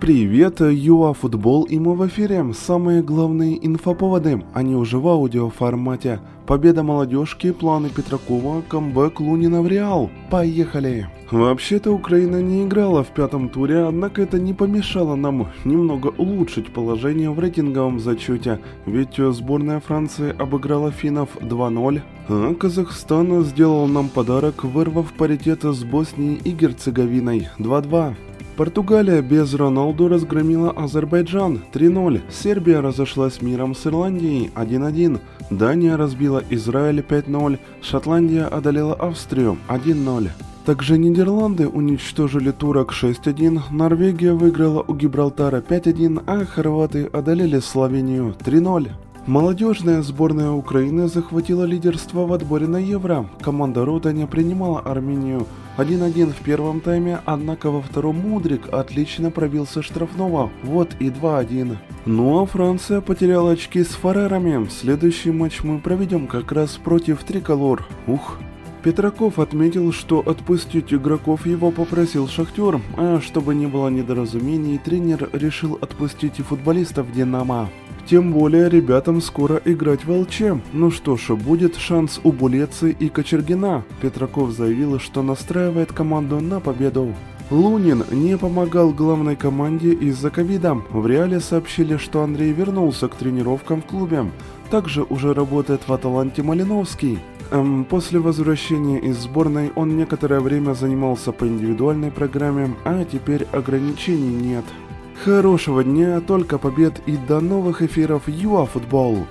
Привет, ЮА Футбол и мы в эфире. Самые главные инфоповоды, они уже в аудиоформате. Победа молодежки, планы Петракова, камбэк Лунина в Реал. Поехали! Вообще-то Украина не играла в пятом туре, однако это не помешало нам немного улучшить положение в рейтинговом зачете, ведь сборная Франции обыграла финнов 2-0, а Казахстан сделал нам подарок, вырвав паритет с Боснией и Герцеговиной 2-2. Португалия без Роналду разгромила Азербайджан 3-0. Сербия разошлась миром с Ирландией 1-1. Дания разбила Израиль 5-0. Шотландия одолела Австрию 1-0. Также Нидерланды уничтожили турок 6-1, Норвегия выиграла у Гибралтара 5-1, а хорваты одолели Словению 3-0. Молодежная сборная Украины захватила лидерство в отборе на Евро. Команда Ротаня принимала Армению 1-1 в первом тайме, однако во втором Мудрик отлично пробился штрафного, вот и 2-1. Ну а Франция потеряла очки с Фарерами. Следующий матч мы проведем как раз против Триколор. Ух, Петраков отметил, что отпустить игроков его попросил Шахтер, а чтобы не было недоразумений, тренер решил отпустить и футболистов Динамо. Тем более ребятам скоро играть в ЛЧ. Ну что ж, будет шанс у Булецы и Кочергина. Петраков заявил, что настраивает команду на победу. Лунин не помогал главной команде из-за ковида. В Реале сообщили, что Андрей вернулся к тренировкам в клубе. Также уже работает в Аталанте Малиновский. Эм, после возвращения из сборной он некоторое время занимался по индивидуальной программе, а теперь ограничений нет. Хорошего дня, только побед и до новых эфиров ЮАФутбол!